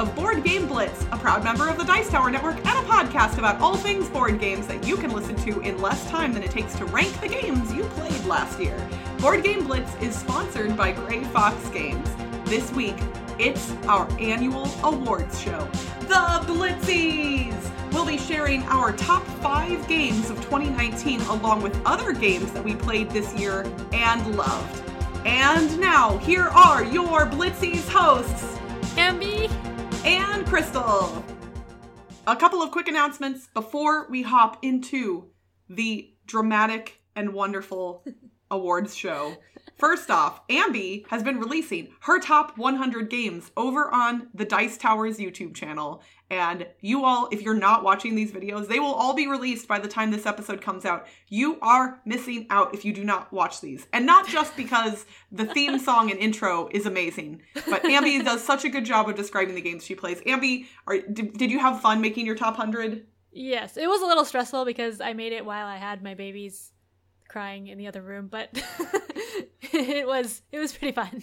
of Board Game Blitz, a proud member of the Dice Tower Network and a podcast about all things board games that you can listen to in less time than it takes to rank the games you played last year. Board Game Blitz is sponsored by Grey Fox Games. This week, it's our annual awards show, The Blitzies! We'll be sharing our top five games of 2019 along with other games that we played this year and loved. And now, here are your Blitzies hosts, Ambi and Crystal. A couple of quick announcements before we hop into the dramatic and wonderful awards show. First off, Ambi has been releasing her top 100 games over on the Dice Towers YouTube channel. And you all, if you're not watching these videos, they will all be released by the time this episode comes out. You are missing out if you do not watch these. And not just because the theme song and intro is amazing, but Ambi does such a good job of describing the games she plays. Ambi, are, did, did you have fun making your top 100? Yes, it was a little stressful because I made it while I had my babies crying in the other room, but it was it was pretty fun.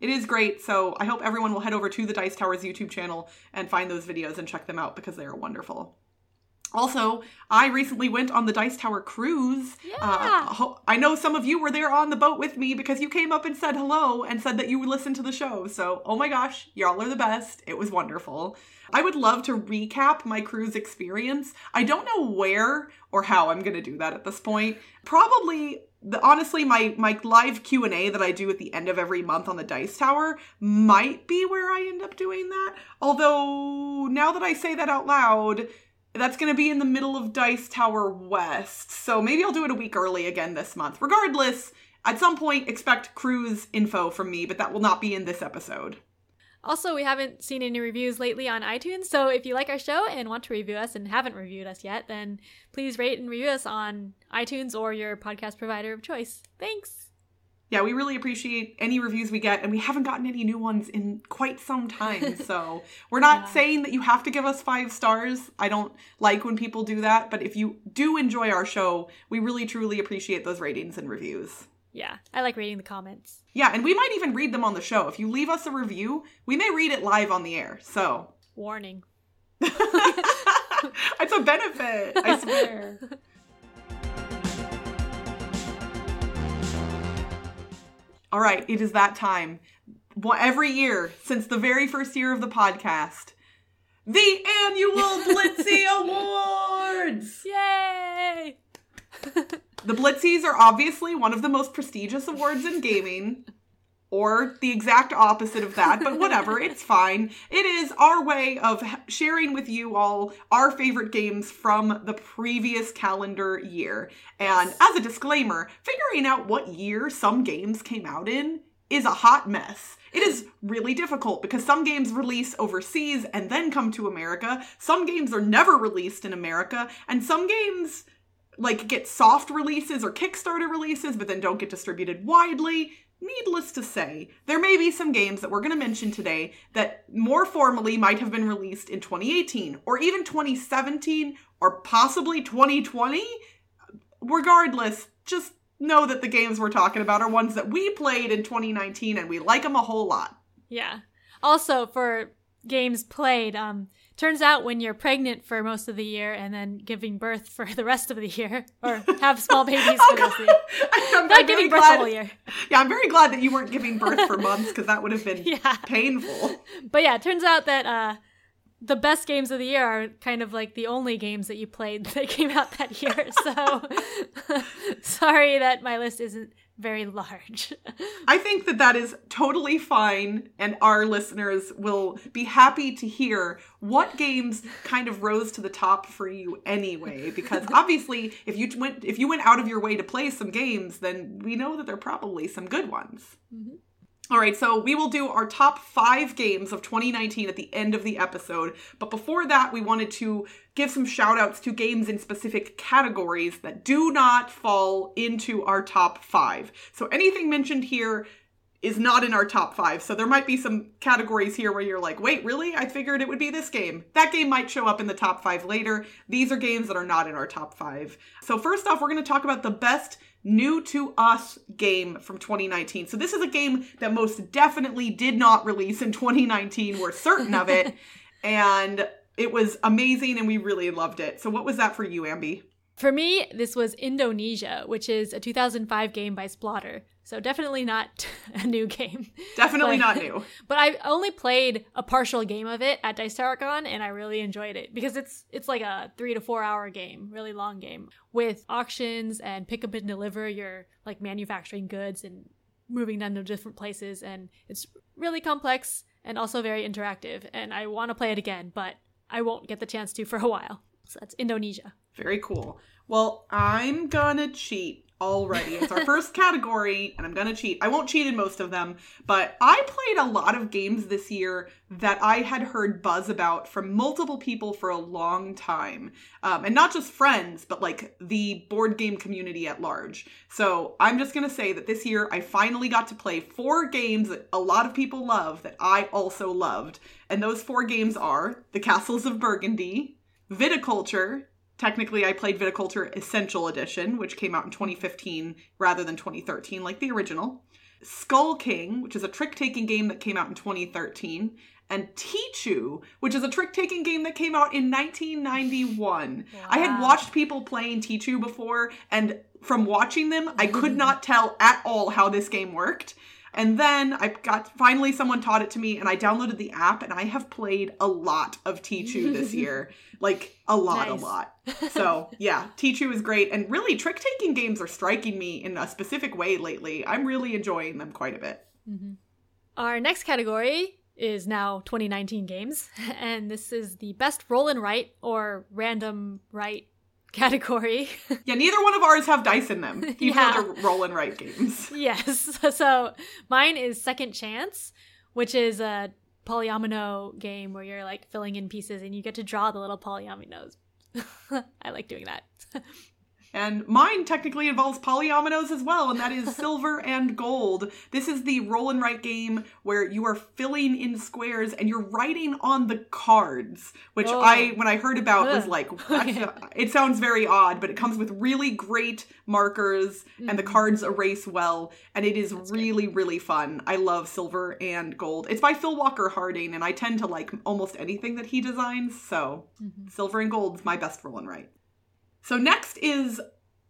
It is great. So I hope everyone will head over to the Dice Towers YouTube channel and find those videos and check them out because they are wonderful. Also, I recently went on the Dice Tower cruise. Yeah. Uh, I know some of you were there on the boat with me because you came up and said hello and said that you would listen to the show. So, oh my gosh, y'all are the best. It was wonderful. I would love to recap my cruise experience. I don't know where or how I'm going to do that at this point. Probably the, honestly my my live q&a that i do at the end of every month on the dice tower might be where i end up doing that. Although now that i say that out loud that's going to be in the middle of dice tower west. So maybe i'll do it a week early again this month. Regardless at some point expect cruise info from me but that will not be in this episode Also, we haven't seen any reviews lately on iTunes, so if you like our show and want to review us and haven't reviewed us yet, then please rate and review us on iTunes or your podcast provider of choice. Thanks. yeah we really appreciate any reviews we get and we haven't gotten any new ones in quite some time so we're not Yeah. saying that you have to give us five stars i don't like when people do that but if you do enjoy our show we really truly appreciate those ratings and reviews Yeah, I like reading the comments. yeah and we might even read them on the show if you leave us a review we may read it live on the air so Warning. it's a benefit i swear All right, it is that time. Every year since the very first year of the podcast, the annual Blitzy Awards. Yay! The Blitzies are obviously one of the most prestigious awards in gaming, or the exact opposite of that, but whatever, it's fine. It is our way of sharing with you all our favorite games from the previous calendar year. And as a disclaimer, figuring out what year some games came out in is a hot mess. It is really difficult because some games release overseas and then come to America. Some games are never released in America, and some games like get soft releases or Kickstarter releases, but then don't get distributed widely. Needless to say, there may be some games that we're going to mention today that more formally might have been released in 2018 or even 2017 or possibly 2020. Regardless, just know that the games we're talking about are ones that we played in 2019 and we like them a whole lot. Yeah. Also, for games played, um, turns out when you're pregnant for most of the year and then giving birth for the rest of the year, or have small babies for Oh, the rest of the God. year. I'm Not very giving birth glad- year. Yeah, I'm very glad that you weren't giving birth for months because that would have been Yeah. painful. But yeah, it turns out that uh, the best games of the year are kind of like the only games that you played that came out that year. So sorry that my list isn't very large. I think that that is totally fine, and our listeners will be happy to hear what games kind of rose to the top for you anyway. Because obviously, if you went if you went out of your way to play some games, then we know that there are probably some good ones. Mm-hmm. All right, so we will do our top five games of 2019 at the end of the episode. But before that, we wanted to give some shout outs to games in specific categories that do not fall into our top five. So anything mentioned here is not in our top five. So there might be some categories here where you're like, wait, really? I figured it would be this game. That game might show up in the top five later. These are games that are not in our top five. So, first off, we're going to talk about the best new to us game from 2019. So this is a game that most definitely did not release in 2019. We're certain of it. and it was amazing and we really loved it. So what was that for you, Ambi? For me, this was Indonesia, which is a 2005 game by Splotter. So definitely not a new game. Definitely but, not new. But I only played a partial game of it at Dice Tower and I really enjoyed it because it's it's like a 3 to 4 hour game, really long game with auctions and pick up and deliver your like manufacturing goods and moving them to different places and it's really complex and also very interactive and I want to play it again, but I won't get the chance to for a while. So that's Indonesia. Very cool. Well, I'm gonna cheat already. It's our first category, and I'm gonna cheat. I won't cheat in most of them, but I played a lot of games this year that I had heard buzz about from multiple people for a long time. Um, and not just friends, but like the board game community at large. So I'm just gonna say that this year I finally got to play four games that a lot of people love that I also loved. And those four games are The Castles of Burgundy, Viticulture, technically I played Viticulture Essential Edition, which came out in 2015 rather than 2013, like the original. Skull King, which is a trick taking game that came out in 2013, and Tichu, which is a trick taking game that came out in 1991. Wow. I had watched people playing Tichu before, and from watching them, I could not tell at all how this game worked. And then I got finally someone taught it to me and I downloaded the app and I have played a lot of Tichu this year. like a lot, nice. a lot. So yeah, Tichu is great. And really trick taking games are striking me in a specific way lately. I'm really enjoying them quite a bit. Mm-hmm. Our next category is now 2019 games, and this is the best roll and write or random write category. yeah, neither one of ours have dice in them. Even yeah. though they're roll and write games. yes. So mine is Second Chance, which is a polyomino game where you're like filling in pieces and you get to draw the little polyominoes. I like doing that. And mine technically involves polyominoes as well, and that is silver and gold. This is the roll and write game where you are filling in squares and you're writing on the cards, which oh. I, when I heard about, was like, it sounds very odd, but it comes with really great markers and the mm. cards erase well, and it is That's really, good. really fun. I love silver and gold. It's by Phil Walker Harding, and I tend to like almost anything that he designs, so mm-hmm. silver and gold's my best roll and write. So next is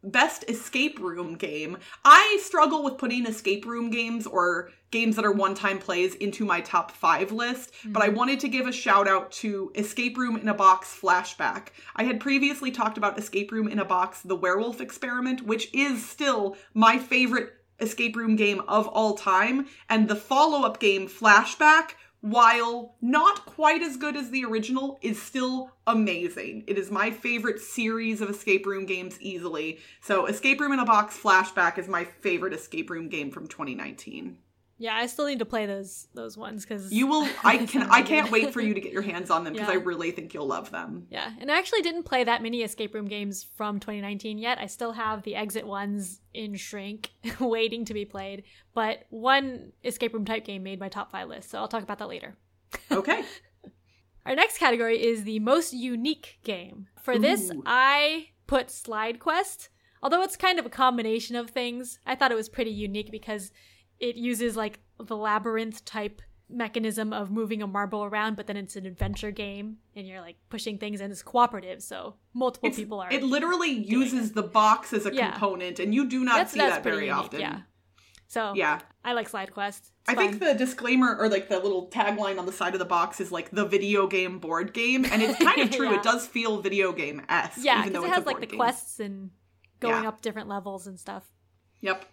best escape room game. I struggle with putting escape room games or games that are one time plays into my top five list, mm-hmm. but I wanted to give a shout out to Escape Room in a Box Flashback. I had previously talked about Escape Room in a Box, The Werewolf Experiment, which is still my favorite escape room game of all time, and the follow up game, Flashback, while not quite as good as the original, is still amazing. It is my favorite series of escape room games easily. So, Escape Room in a Box Flashback is my favorite escape room game from 2019. Yeah, I still need to play those those ones because you will. I can. I can't wait for you to get your hands on them because yeah. I really think you'll love them. Yeah, and I actually didn't play that many escape room games from 2019 yet. I still have the exit ones in shrink, waiting to be played. But one escape room type game made my top five list, so I'll talk about that later. Okay. Our next category is the most unique game. For Ooh. this, I put Slide Quest. Although it's kind of a combination of things, I thought it was pretty unique because it uses like the labyrinth type mechanism of moving a marble around, but then it's an adventure game and you're like pushing things and it's cooperative, so multiple it's, people are. It literally uses it. the box as a yeah. component, and you do not that's, see that's that very unique, often. Yeah. So yeah, I like Slide Quest. It's I fun. think the disclaimer or like the little tagline on the side of the box is like the video game board game, and it's kind of true. yeah. It does feel video game esque. Yeah, even though it has like the game. quests and going yeah. up different levels and stuff. Yep.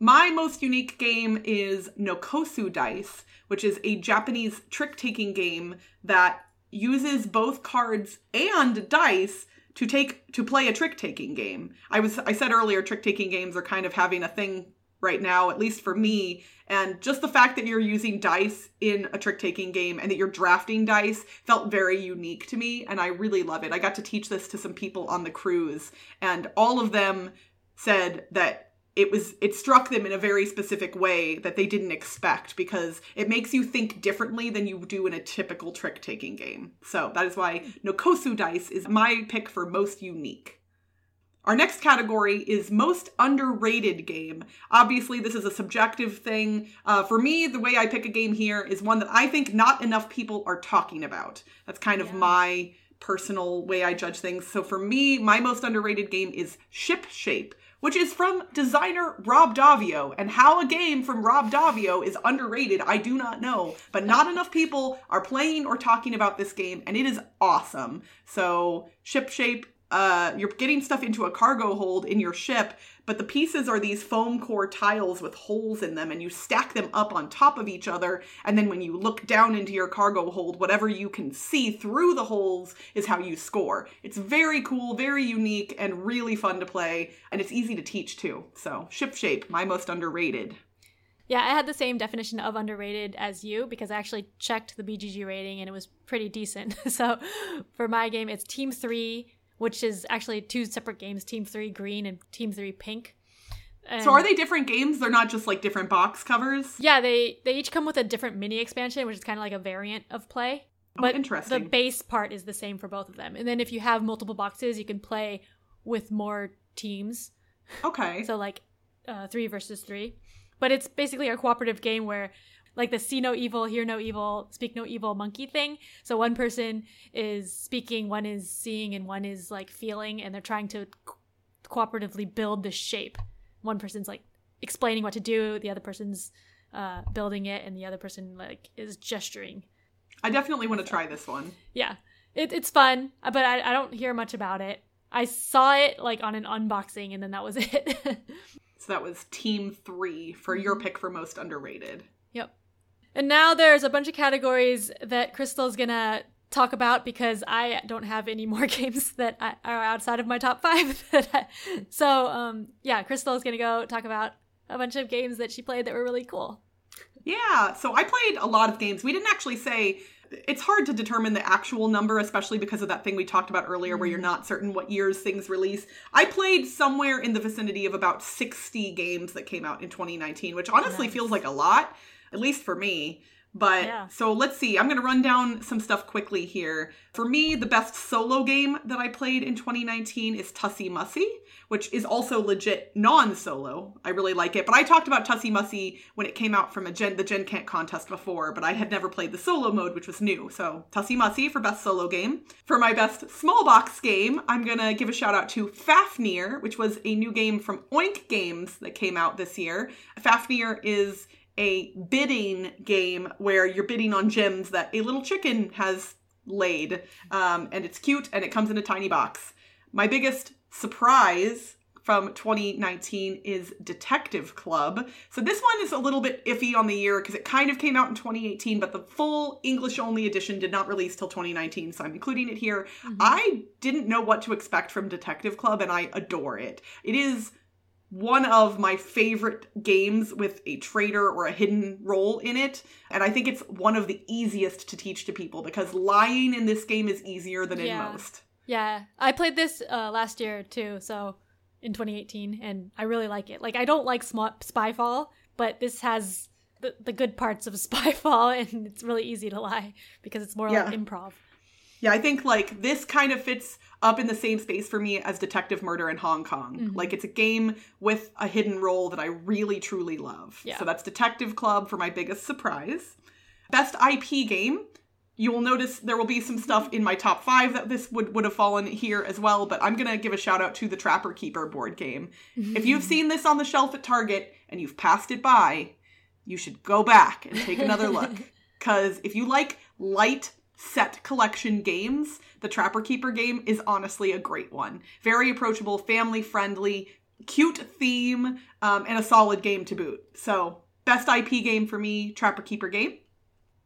My most unique game is Nokosu Dice, which is a Japanese trick taking game that uses both cards and dice to take to play a trick taking game. I was I said earlier trick taking games are kind of having a thing right now, at least for me. And just the fact that you're using dice in a trick taking game and that you're drafting dice felt very unique to me. And I really love it. I got to teach this to some people on the cruise, and all of them said that it was it struck them in a very specific way that they didn't expect because it makes you think differently than you do in a typical trick taking game. So that is why Nokosu dice is my pick for most unique. Our next category is most underrated game. Obviously, this is a subjective thing. Uh, for me, the way I pick a game here is one that I think not enough people are talking about. That's kind of Yeah. my personal way I judge things. So for me, my most underrated game is Ship Shape, which is from designer Rob Daviau. And how a game from Rob Daviau is underrated, I do not know. But not enough people are playing or talking about this game, and it is awesome. So Ship Shape, uh, you're getting stuff into a cargo hold in your ship, but the pieces are these foam core tiles with holes in them, and you stack them up on top of each other. And then when you look down into your cargo hold, whatever you can see through the holes is how you score. It's very cool, very unique, and really fun to play, and it's easy to teach too. So, Ship Shape, my most underrated. Yeah, I had the same definition of underrated as you because I actually checked the BGG rating and it was pretty decent. so for my game, it's Team 3, which is actually two separate games Team 3 green and Team 3 pink. And So, are they different games? They're not just like different box covers? Yeah, they, they each come with a different mini expansion, which is kind of like a variant of play. Oh, But interesting. the base part is the same for both of them. And then if you have multiple boxes, you can play with more teams. okay. So like uh, three versus three. But it's basically a cooperative game where like the see no evil, hear no evil, speak no evil monkey thing. So one person is speaking, one is seeing, and one is like feeling, and they're trying to co- cooperatively build the shape. One person's like explaining what to do, the other person's uh, building it, and the other person like is gesturing. I definitely want to try this one. Yeah, it, it's fun, but I, I don't hear much about it. I saw it like on an unboxing, and then that was it. So that was Team Three for Mm-hmm. your pick for most underrated. And now there's a bunch of categories that Crystal's gonna talk about because I don't have any more games that I, are outside of my top five. I- so um, yeah, Crystal's gonna go talk about a bunch of games that she played that were really cool. Yeah, so I played a lot of games. We didn't actually say it's hard to determine the actual number, especially because of that thing we talked about earlier where you're not certain what years things release. I played somewhere in the vicinity of about 60 games that came out in 2019, which honestly Nice. feels like a lot, at least for me. But Yeah. so let's see. I'm going to run down some stuff quickly here. For me, the best solo game that I played in 2019 is Tussie Mussy, which is also legit non-solo. I really like it. But I talked about Tussie Mussy when it came out from a Gen the Gen Can't contest before, but I had never played the solo mode, which was new. So Tussie Mussy for best solo game. For my best small box game, I'm gonna give a shout out to Fafnir, which was a new game from Oink Games that came out this year. Fafnir is a bidding game where you're bidding on gems that a little chicken has laid. Um, and it's cute and it comes in a tiny box. My biggest surprise from 2019 is Detective Club. So this one is a little bit iffy on the year because it kind of came out in 2018, but the full English only edition did not release till 2019, so I'm including it here. I didn't know what to expect from Detective Club and I adore it. It is one of my favorite games with a traitor or a hidden role in it. And I think it's one of the easiest to teach to people because lying in this game is easier than Yeah. in most. Yeah, I played this uh, last year too, so in 2018, and I really like it. Like, I don't like sm- Spyfall, but this has the, the good parts of Spyfall, and it's really easy to lie because it's more Yeah. like improv. Yeah, I think like this kind of fits up in the same space for me as Deception Murder in Hong Kong. Mhm. Like it's a game with a hidden role that I really truly love. Yeah. So that's Detective Club for my biggest surprise. Best IP game. You will notice there will be some stuff in my top five that this would, would have fallen here as well, but I'm gonna give a shout out to the Trapper Keeper board game. If you've seen this on the shelf at Target and you've passed it by, you should go back and take another look. Because if you like light set collection games, the Trapper Keeper game is honestly a great one. Very approachable, family friendly, cute theme, um, and a solid game to boot. So, best IP game for me, Trapper Keeper game.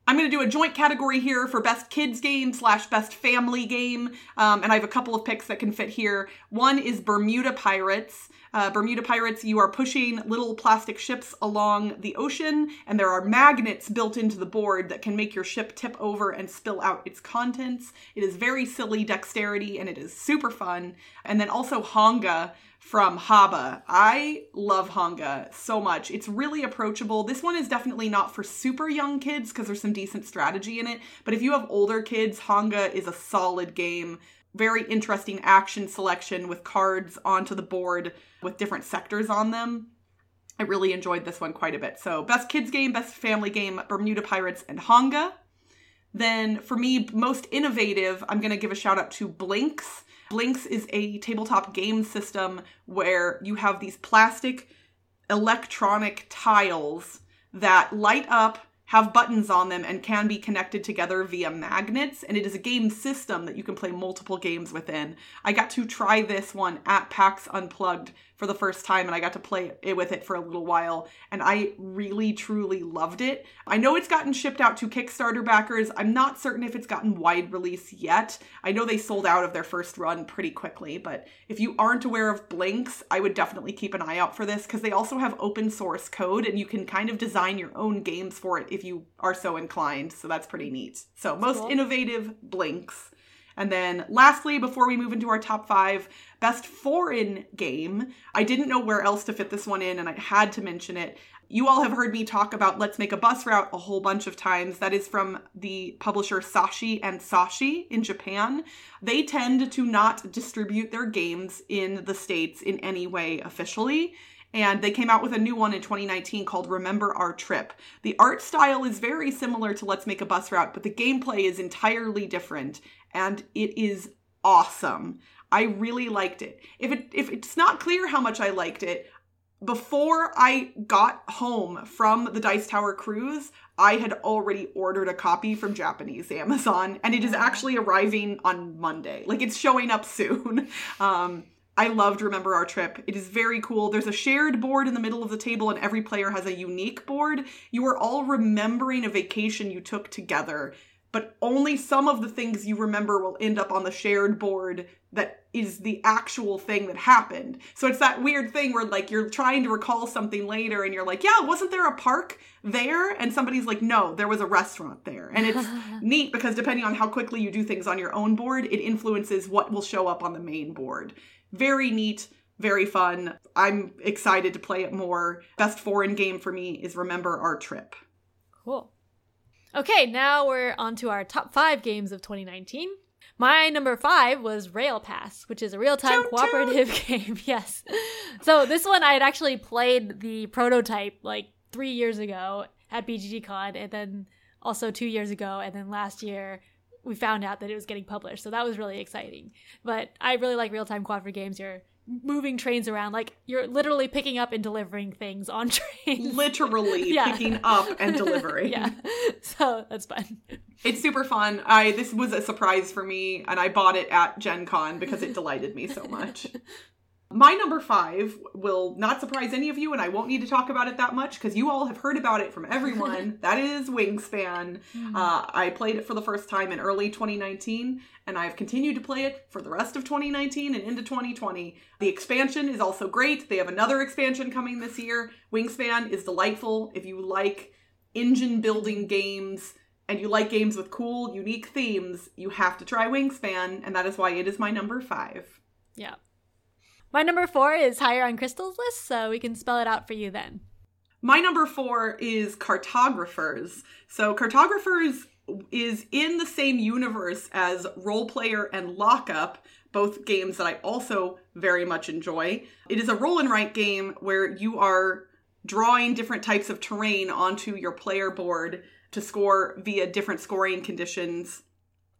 I'm going to do a joint category here for best kids game slash best family game, um, and I have a couple of picks that can fit here. One is Bermuda Pirates. Uh, Bermuda Pirates, you are pushing little plastic ships along the ocean, and there are magnets built into the board that can make your ship tip over and spill out its contents. It is very silly dexterity, and it is super fun. And then also Honga from Haba. I love Honga so much. It's really approachable. This one is definitely not for super young kids because there's some decent strategy in it. But if you have older kids, Honga is a solid game. very interesting action selection with cards onto the board with different sectors on them. I really enjoyed this one quite a bit. So, best kids game, best family game, Bermuda Pirates and Honga. Then, for me, most innovative, I'm going to give a shout out to Blinks. Blinks is a tabletop game system where you have these plastic electronic tiles that light up have buttons on them and can be connected together via magnets. And it is a game system that you can play multiple games within. I got to try this one at PAX Unplugged for the first time and I got to play it with it for a little while and I really truly loved it. I know it's gotten shipped out to Kickstarter backers. I'm not certain if it's gotten wide release yet. I know they sold out of their first run pretty quickly, but if you aren't aware of Blinks, I would definitely keep an eye out for this because they also have open source code and you can kind of design your own games for it if you are so inclined. So that's pretty neat. So most cool. innovative Blinks. And then lastly, before we move into our top five, best foreign game. I didn't know where else to fit this one in, and I had to mention it. You all have heard me talk about Let's Make a Bus Route a whole bunch of times. That is from the publisher Saashi and Saashi in Japan. They tend to not distribute their games in the States in any way officially and they came out with a new one in 2019 called Remember Our Trip. The art style is very similar to Let's Make a Bus Route, but the gameplay is entirely different and it is awesome. I really liked it. If it if it's not clear how much I liked it, before I got home from the Dice Tower cruise, I had already ordered a copy from Japanese Amazon and it is actually arriving on Monday. Like it's showing up soon. Um I loved Remember Our Trip. It is very cool. There's a shared board in the middle of the table, and every player has a unique board. You are all remembering a vacation you took together but only some of the things you remember will end up on the shared board that is the actual thing that happened. So it's that weird thing where like you're trying to recall something later and you're like, yeah, wasn't there a park there? And somebody's like, no, there was a restaurant there. And it's neat because depending on how quickly you do things on your own board, it influences what will show up on the main board. Very neat, very fun. I'm excited to play it more. Best foreign game for me is Remember Our Trip. Cool. Okay, now we're on to our top five games of 2019. My number five was Rail Pass, which is a real time cooperative game. yes. So this one I had actually played the prototype like three years ago at BGGCon, and then also two years ago, and then last year we found out that it was getting published. So that was really exciting. But I really like real time cooperative games. You're moving trains around like you're literally picking up and delivering things on trains. Literally yeah. picking up and delivering. Yeah. So that's fun. It's super fun. I this was a surprise for me and i bought it at gen con because it delighted me so much my number five will not surprise any of you, and I won't need to talk about it that much because you all have heard about it from everyone. that is Wingspan. Mm-hmm. Uh, I played it for the first time in early 2019, and I've continued to play it for the rest of 2019 and into 2020. The expansion is also great. They have another expansion coming this year. Wingspan is delightful. If you like engine building games, and you like games with cool, unique themes, you have to try Wingspan, and that is why it is my number five. Yeah. My number four is higher on Crystal's list, so we can spell it out for you then. My number four is Cartographers. So, Cartographers is in the same universe as Roll Player and Lockup, both games that I also very much enjoy. It is a roll and write game where you are drawing different types of terrain onto your player board to score via different scoring conditions.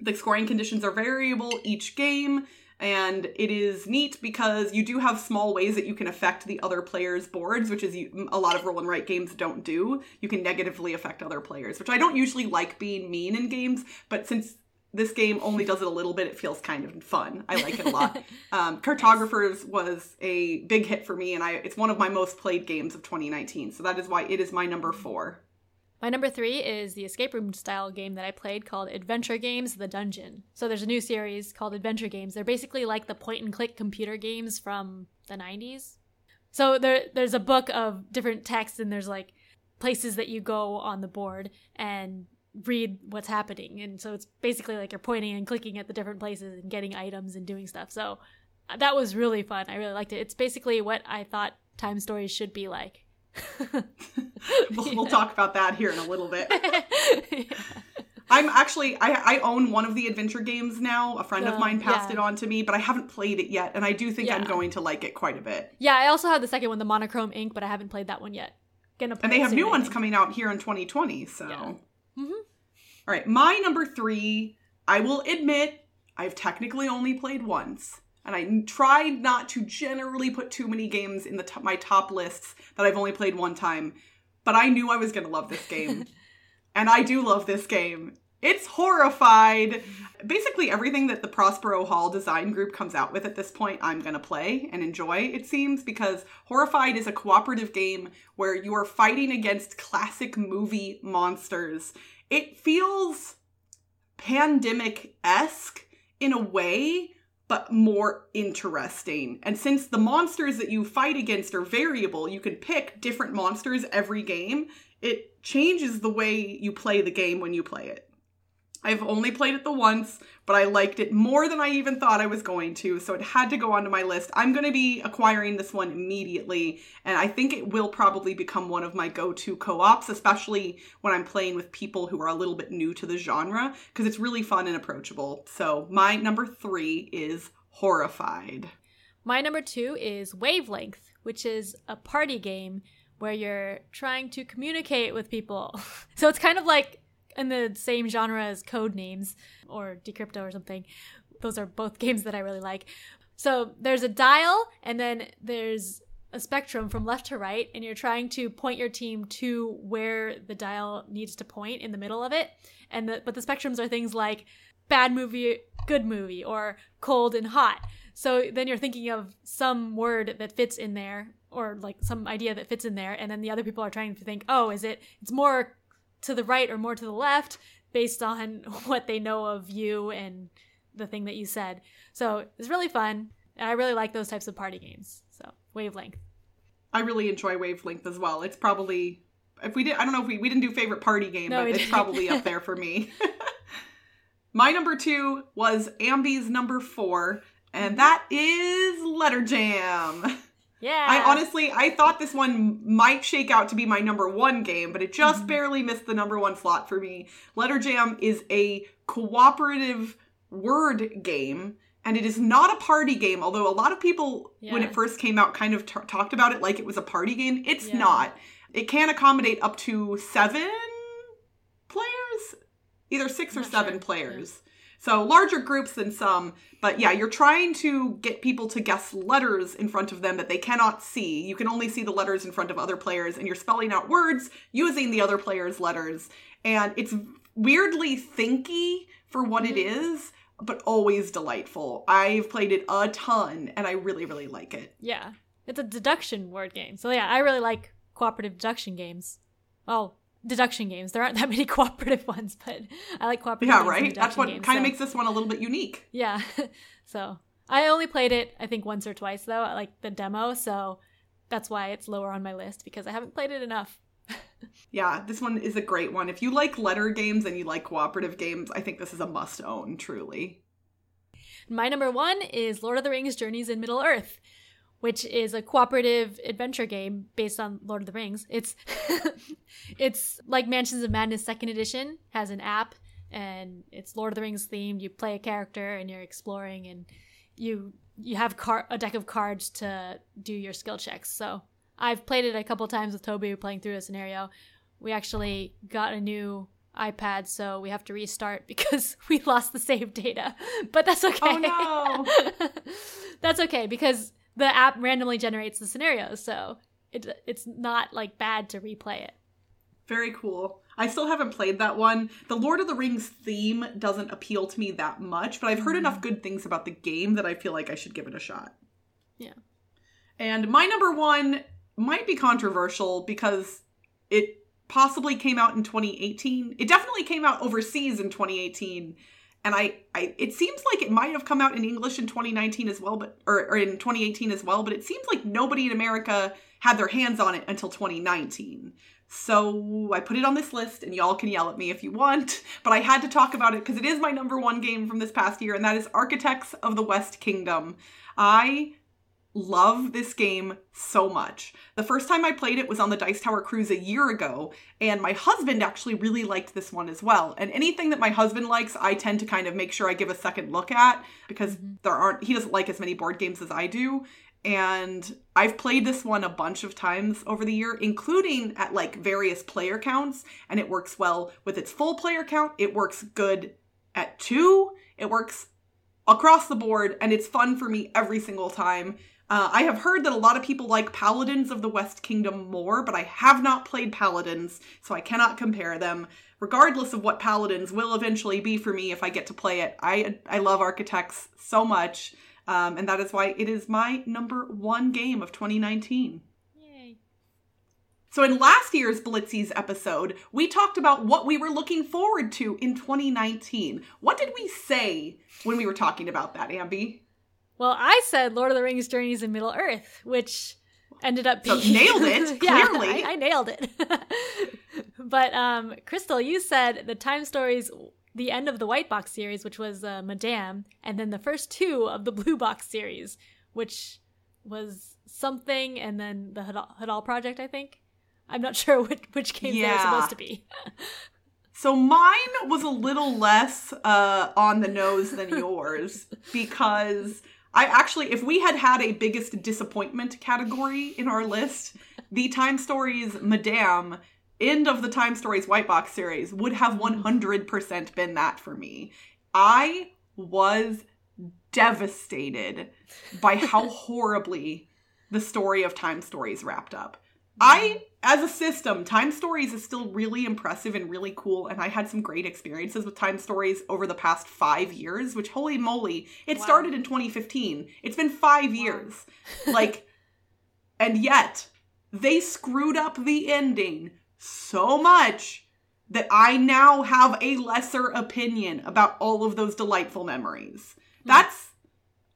The scoring conditions are variable each game and it is neat because you do have small ways that you can affect the other players' boards, which is you, a lot of roll and write games don't do. You can negatively affect other players, which I don't usually like being mean in games, but since this game only does it a little bit, it feels kind of fun. I like it a lot. um, Cartographers was a big hit for me, and I it's one of my most played games of 2019, so that is why it is my number four. My number three is the escape room style game that I played called Adventure Games The Dungeon. So there's a new series called Adventure Games. They're basically like the point and click computer games from the 90s. So there there's a book of different texts and there's like places that you go on the board and read what's happening. And so it's basically like you're pointing and clicking at the different places and getting items and doing stuff. So uh, that was really fun. I really liked it. It's basically what I thought time stories should be like. we'll, we'll, talk about that here in a little bit. yeah. I'm actually I, I own one of the adventure games now. A friend of Oh, mine passed yeah. it on to me, but I haven't played it yet, and I do think I'm going to like it quite a bit. Yeah, I also have the second one, the monochrome ink, but I haven't played that one yet. Gonna play And they have new ones coming out here in 2020. So, Yeah. Mm-hmm. all right, my number three. I will admit I've technically only played once, and I tried not to generally put too many games in the top, my top lists that I've only played one time. But I knew I was going to love this game, and I do love this game. It's horrified. Basically, everything that the Prospero Hall design group comes out with at this point, I'm going to play and enjoy, it seems, because Horrified is a cooperative game where you are fighting against classic movie monsters. It feels pandemic esque in a way, but more interesting. And since the monsters that you fight against are variable, you can pick different monsters every game. It changes the way you play the game when you play it. I've only played it the once, but I liked it more than I even thought I was going to, so it had to go onto my list. I'm going to be acquiring this one immediately, and I think it will probably become one of my go to co ops, especially when I'm playing with people who are a little bit new to the genre, because it's really fun and approachable. So, my number three is Horrified. My number two is Wavelength, which is a party game where you're trying to communicate with people. so it's kind of like in the same genre as Codenames or Decrypto or something. Those are both games that I really like. So there's a dial, and then there's a spectrum from left to right, and you're trying to point your team to where the dial needs to point in the middle of it. And the, but the spectrums are things like bad movie, good movie, or cold and hot. So then you're thinking of some word that fits in there, or like some idea that fits in there, and then the other people are trying to think, oh, is it? It's more to the right or more to the left based on what they know of you and the thing that you said. So it's really fun, and I really like those types of party games. So wavelength. I really enjoy Wavelength as well. It's probably if we did I don't know if we we didn't do favorite party game, No, but it's didn't. probably up there for me. My number two was Ambi's number four, and that is Letter Jam. Yeah. I honestly I thought this one might shake out to be my number one game, but it just Mhm. barely missed the number one slot for me. Letter Jam is a cooperative word game. And it is not a party game, although a lot of people, when it first came out, kind of t- talked about it like it was a party game. It's Yeah. not. It can accommodate up to seven players, either six or seven sure. players. So larger groups than some. But yeah, you're trying to get people to guess letters in front of them that they cannot see. You can only see the letters in front of other players, and you're spelling out words using the other player's letters. And it's weirdly thinky for what it mm-hmm. is, but always delightful. I've played it a ton, and I really, really like it. Yeah. It's a deduction word game. So yeah, I really like cooperative deduction games. Well, deduction games. There aren't that many cooperative ones, but I like cooperative Yeah, right? That's what kind of so- makes this one a little bit unique. Yeah. so I only played it, I think, once or twice though, I like the demo, so that's why it's lower on my list because I haven't played it enough. Yeah, this one is a great one. If you like letter games and you like cooperative games, I think this is a must own, truly. My number one is Lord of the Rings Journeys in Middle Earth, which is a cooperative adventure game based on Lord of the Rings. It's it's like Mansions of Madness Second Edition, has an app and it's Lord of the Rings themed. You play a character and you're exploring and you you have car- a deck of cards to do your skill checks. So I've played it a couple times with Toby playing through a scenario. We actually got a new iPad, so we have to restart because we lost the save data. But that's oh, okay. Oh no! that's okay because the app randomly generates the scenarios, so it it's not like bad to replay it. Very cool. I still haven't played that one. The Lord of the Rings theme doesn't appeal to me that much, but I've heard Mhm. enough good things about the game that I feel like I should give it a shot. Yeah. And my number one might be controversial because it possibly came out in 2018. It definitely came out overseas in 2018. And I, I it seems like it might have come out in English in 2019 as well, but or, or in 2018 as well, but it seems like nobody in America had their hands on it until 2019. So I put it on this list, and y'all can yell at me if you want, but I had to talk about it because it is my number one game from this past year, and that is Architects of the West Kingdom. I love this game so much. The first time I played it was on the Dice Tower Cruise a year ago, and my husband actually really liked this one as well. And anything that my husband likes, I tend to kind of make sure I give a second look at because mm-hmm. there aren't he doesn't like as many board games as I do. And I've played this one a bunch of times over the year, including at like various player counts, and it works well with its full player count. It works good at two. It works across the board, and it's fun for me every single time. Uh, I have heard that a lot of people like Paladins of the West Kingdom more, but I have not played Paladins, so I cannot compare them. Regardless of what Paladins will eventually be for me if I get to play it, I I love Architects so much, um, and that is why it is my number one game of 2019. Yay. So in last year's Blitzies episode, we talked about what we were looking forward to in 2019. What did we say when we were talking about that, Ambi? Well, I said Lord of the Rings Journeys in Middle Earth, which ended up So being nailed it, Yeah. I, I nailed it. but um, Crystal, you said the Time Stories, the end of the White Box series, which was uh, Madame, and then the first two of the Blue Box series, which was something, and then the Hadal, Hadal Project, I think. I'm not sure which, which games they were supposed to be. So mine was a little less uh, on the nose than yours because I actually, if we had had a biggest disappointment category in our list, the Time Stories Madame end of the Time Stories White Box series would have 100% been that for me. I was devastated by how horribly the story of Time Stories wrapped up. I, as a system, Time Stories is still really impressive and really cool, and I had some great experiences with Time Stories over the past five years, which, holy moly, it Wow. started in 2015. It's been five years. Like, and yet, they screwed up the ending so much that I now have a lesser opinion about all of those delightful memories. Hmm. That's,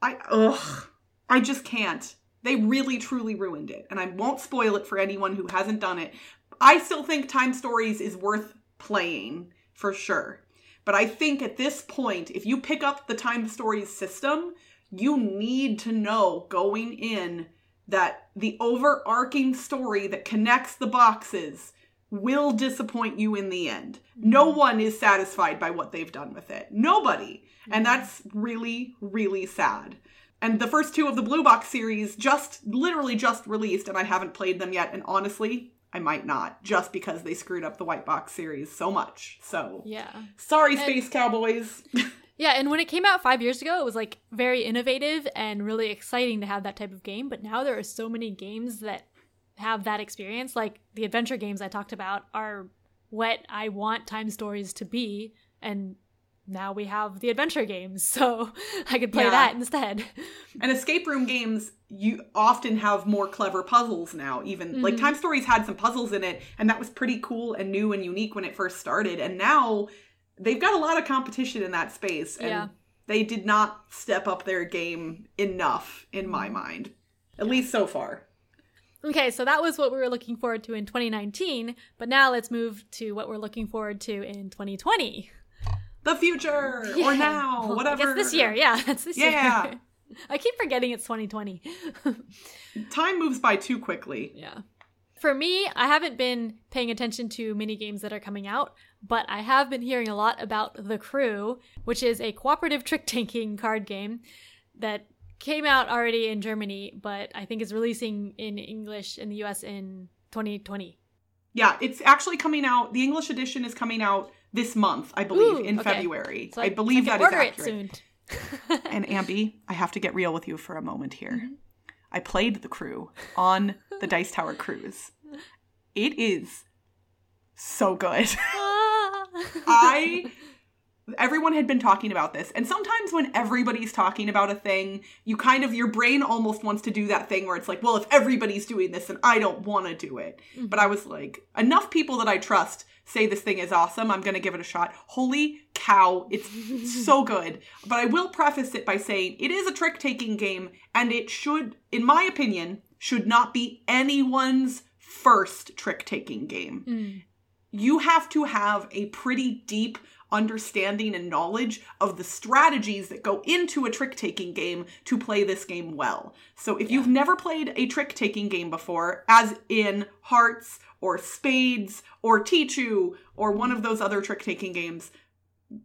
I, ugh, I just can't. They really truly ruined it, and I won't spoil it for anyone who hasn't done it. I still think Time Stories is worth playing for sure. But I think at this point, if you pick up the Time Stories system, you need to know going in that the overarching story that connects the boxes will disappoint you in the end. No mm-hmm. one is satisfied by what they've done with it. Nobody. And mm-hmm. that's really, really sad. And the first two of the Blue Box series just literally just released, and I haven't played them yet. And honestly, I might not, just because they screwed up the White Box series so much. So Yeah. sorry, And- Space Cowboys. Yeah, and when it came out five years ago, it was like very innovative and really exciting to have that type of game. But now there are so many games that have that experience. Like the adventure games I talked about are what I want time stories to be. And now we have the adventure games. So I could play Yeah. that instead. And escape room games, you often have more clever puzzles now. Even like Mhm. Time Stories had some puzzles in it, and that was pretty cool and new and unique when it first started. And now they've got a lot of competition in that space, and Yeah. they did not step up their game enough, in my mind, at least so far. Okay, so that was what we were looking forward to in 2019. But now let's move to what we're looking forward to in 2020. The future Yeah. or now, Well, whatever. I this year. Yeah, it's this Yeah. year. I keep forgetting it's 2020. Time moves by too quickly. Yeah. For me, I haven't been paying attention to mini games that are coming out, but I have been hearing a lot about The Crew, which is a cooperative trick taking card game that came out already in Germany, but I think is releasing in English in the US in 2020. Yeah, it's actually coming out. The English edition is coming out this month, I believe, Ooh, in okay. February. So I believe so I that can is accurate. it soon. And Ambi, I have to get real with you for a moment here. Mm-hmm. I played the crew on the Dice Tower cruise. It is so good. Ah. I everyone had been talking about this and sometimes when everybody's talking about a thing you kind of your brain almost wants to do that thing where it's like well if everybody's doing this and i don't want to do it. But i was like enough people that i trust say this thing is awesome i'm going to give it a shot. Holy cow it's so good. But i will preface it by saying it is a trick taking game and it should in my opinion should not be anyone's first trick taking game. Mm. you have to have a pretty deep understanding and knowledge of the strategies that go into a trick taking game to play this game well. So if you've never played a trick taking game before, as in Hearts or Spades or Tichu or one of those other trick taking games,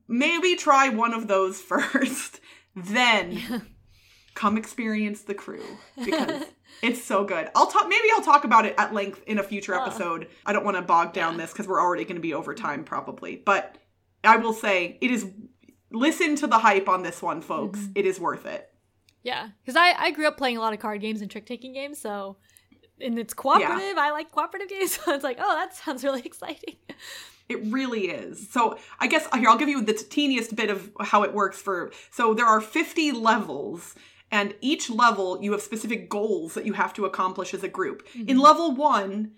maybe try one of those first. then come experience the crew because it's so good. I'll talk maybe I'll talk about it at length in a future Oh. episode. I don't want to bog down this because we're already going to be over time probably. But I will say it is listen to the hype on this one, folks. Mm-hmm. It is worth it. Yeah, because I, I grew up playing a lot of card games and trick taking games, so and it's cooperative. I like cooperative games, so it's like, oh, that sounds really exciting. It really is. So I guess here I'll give you the teeniest bit of how it works for. So there are 50 levels, and each level you have specific goals that you have to accomplish as a group. In level one,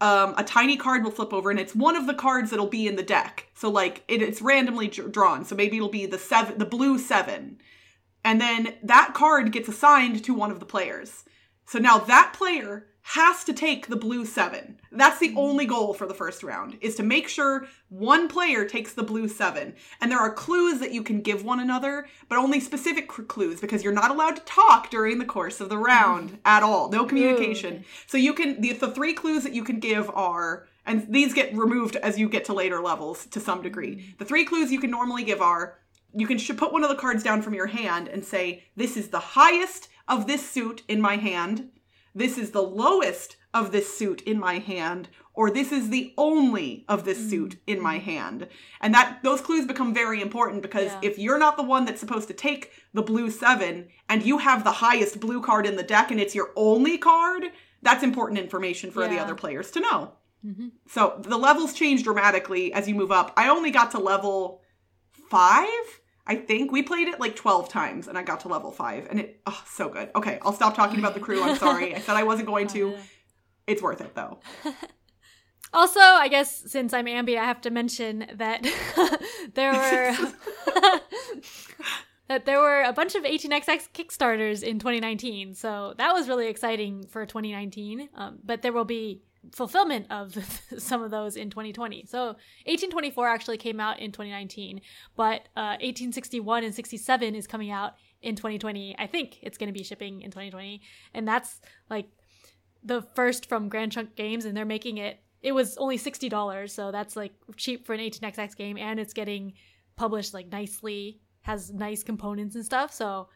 um, a tiny card will flip over, and it's one of the cards that'll be in the deck. So like it, it's randomly dr- drawn. So maybe it'll be the seven, the blue seven, and then that card gets assigned to one of the players. So now that player has to take the blue seven. That's the hmm. only goal for the first round, is to make sure one player takes the blue seven. And there are clues that you can give one another, but only specific clues because you're not allowed to talk during the course of the hmm. round at all. No communication. okay. So you can, the, the three clues that you can give are, and these get removed as you get to later levels to some degree. Hmm. The three clues you can normally give are you can put one of the cards down from your hand and say, This is the highest of this suit in my hand. This is the lowest of this suit in my hand. Or this is the only of this suit in my hand. And that those clues become very important because Yeah. if you're not the one that's supposed to take the blue seven and you have the highest blue card in the deck and it's your only card, that's important information for the other players to know. Mm-hmm. So the levels change dramatically as you move up. I only got to level five, I think. We played it like 12 times and I got to level five and it, oh, so good. Okay, I'll stop talking about the crew. I'm sorry. I said I wasn't going to. It's worth it though. Also, I guess since I'm Ambi, I have to mention that there were that there were a bunch of 18xx Kickstarters in 2019. So that was really exciting for 2019. Um, but there will be fulfillment of some of those in 2020. So 1824 actually came out in 2019, but uh, 1861 and 67 is coming out in 2020. I think it's going to be shipping in 2020, and that's like the first from Grand Trunk Games, and they're making it. It was only sixty dollars, so that's like cheap for an 18xx game, and it's getting published like nicely, has nice components and stuff. So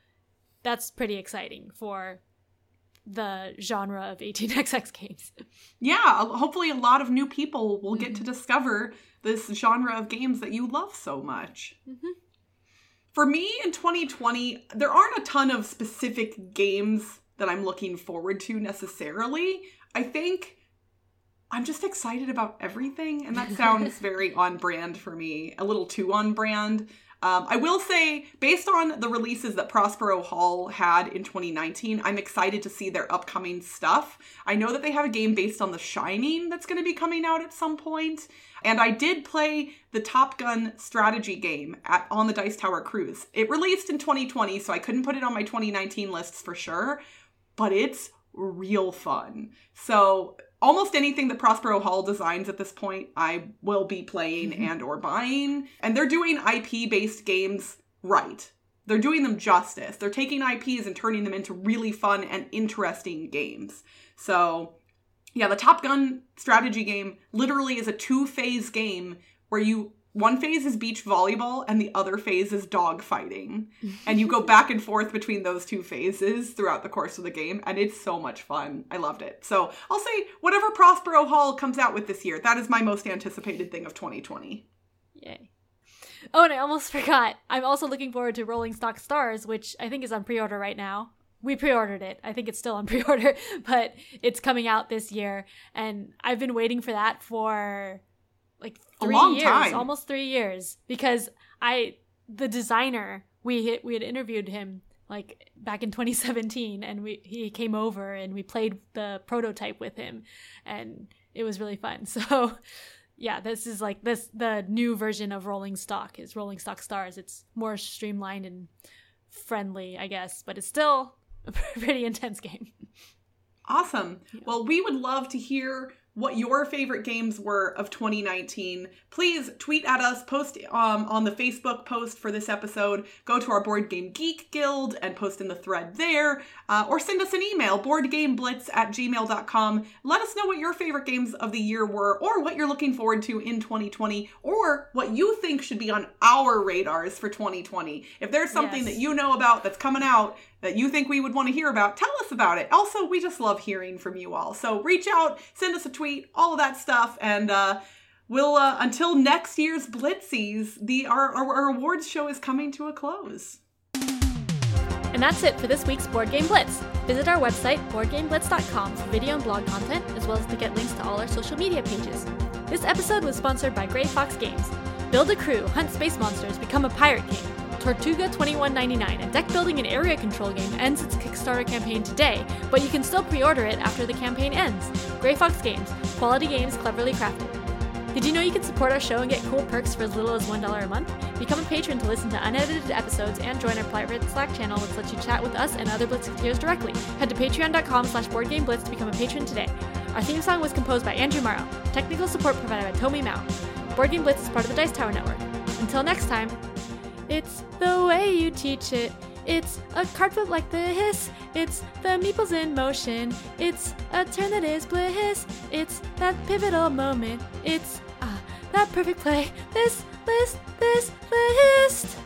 that's pretty exciting for the genre of 18xx games. Yeah, hopefully a lot of new people will get to mm-hmm. discover this genre of games that you love so much. Mm-hmm. For me in 2020, there aren't a ton of specific games that I'm looking forward to necessarily. I think I'm just excited about everything, and that sounds very on brand for me, a little too on brand. Um, I will say, based on the releases that Prospero Hall had in 2019, I'm excited to see their upcoming stuff. I know that they have a game based on The Shining that's going to be coming out at some point, and I did play the Top Gun strategy game at on the Dice Tower Cruise. It released in 2020, so I couldn't put it on my 2019 lists for sure, but it's real fun. So almost anything that Prospero Hall designs at this point, I will be playing mm-hmm. and or buying. And they're doing IP-based games right. They're doing them justice. They're taking IPs and turning them into really fun and interesting games. So, yeah, the Top Gun strategy game literally is a two-phase game where you one phase is beach volleyball and the other phase is dog fighting. and you go back and forth between those two phases throughout the course of the game, and it's so much fun. I loved it. So I'll say whatever Prospero Hall comes out with this year, that is my most anticipated thing of 2020. Yay. Oh, and I almost forgot. I'm also looking forward to Rolling Stock Stars, which I think is on pre order right now. We pre ordered it. I think it's still on pre order, but it's coming out this year. And I've been waiting for that for like A three long years, time. almost three years, because I, the designer, we we had interviewed him like back in 2017, and we he came over and we played the prototype with him, and it was really fun. So yeah, this is like this the new version of Rolling Stock is Rolling Stock Stars. It's more streamlined and friendly, I guess, but it's still a pretty intense game. Awesome. Well, we would love to hear what your favorite games were of 2019. Please tweet at us, post um, on the Facebook post for this episode, go to our Board Game Geek Guild and post in the thread there, uh, or send us an email, boardgameblitz at gmail.com. Let us know what your favorite games of the year were, or what you're looking forward to in 2020, or what you think should be on our radars for 2020. If there's something Yes. that you know about that's coming out that you think we would want to hear about, tell us about it. Also, we just love hearing from you all. So reach out, send us a tweet, all of that stuff, and uh, we'll uh, until next year's Blitzies, the our, our, our awards show is coming to a close. And that's it for this week's Board Game Blitz. Visit our website, boardgameblitz.com, for video and blog content, as well as to get links to all our social media pages. This episode was sponsored by Grey Fox Games. Build a crew, hunt space monsters, become a pirate king. Tortuga 2199, a deck building and area control game, ends its Kickstarter campaign today, but you can still pre order it after the campaign ends. Grey Fox Games, quality games cleverly crafted. Did you know you can support our show and get cool perks for as little as $1 a month? Become a patron to listen to unedited episodes and join our private Slack channel, which lets you chat with us and other Blitzketeers directly. Head to patreon.com slash boardgameblitz to become a patron today. Our theme song was composed by Andrew Morrow. Technical support provided by Tomi Mao. Board Game Blitz is part of the Dice Tower Network. Until next time, it's the way you teach it. It's a card flip like this. It's the meeples in motion. It's a turn that is bliss. It's that pivotal moment. It's ah, that perfect play. This list, this list.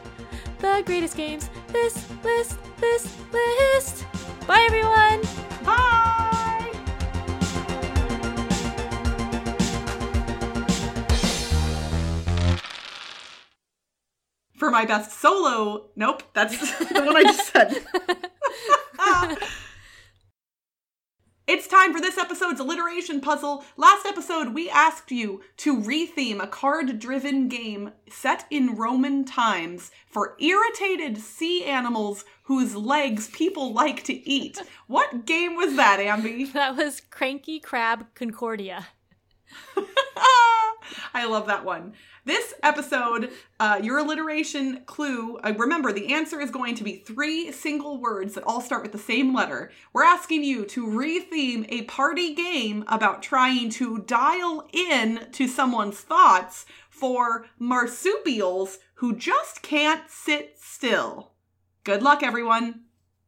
The greatest games. This list, this list. Bye, everyone. Bye! For my best solo, nope, that's the one I just said. It's time for this episode's alliteration puzzle. Last episode, we asked you to retheme a card driven game set in Roman times for irritated sea animals whose legs people like to eat. What game was that, Amby? That was Cranky Crab Concordia. I love that one. This episode, uh, your alliteration clue, uh, remember the answer is going to be three single words that all start with the same letter. We're asking you to retheme a party game about trying to dial in to someone's thoughts for marsupials who just can't sit still. Good luck, everyone.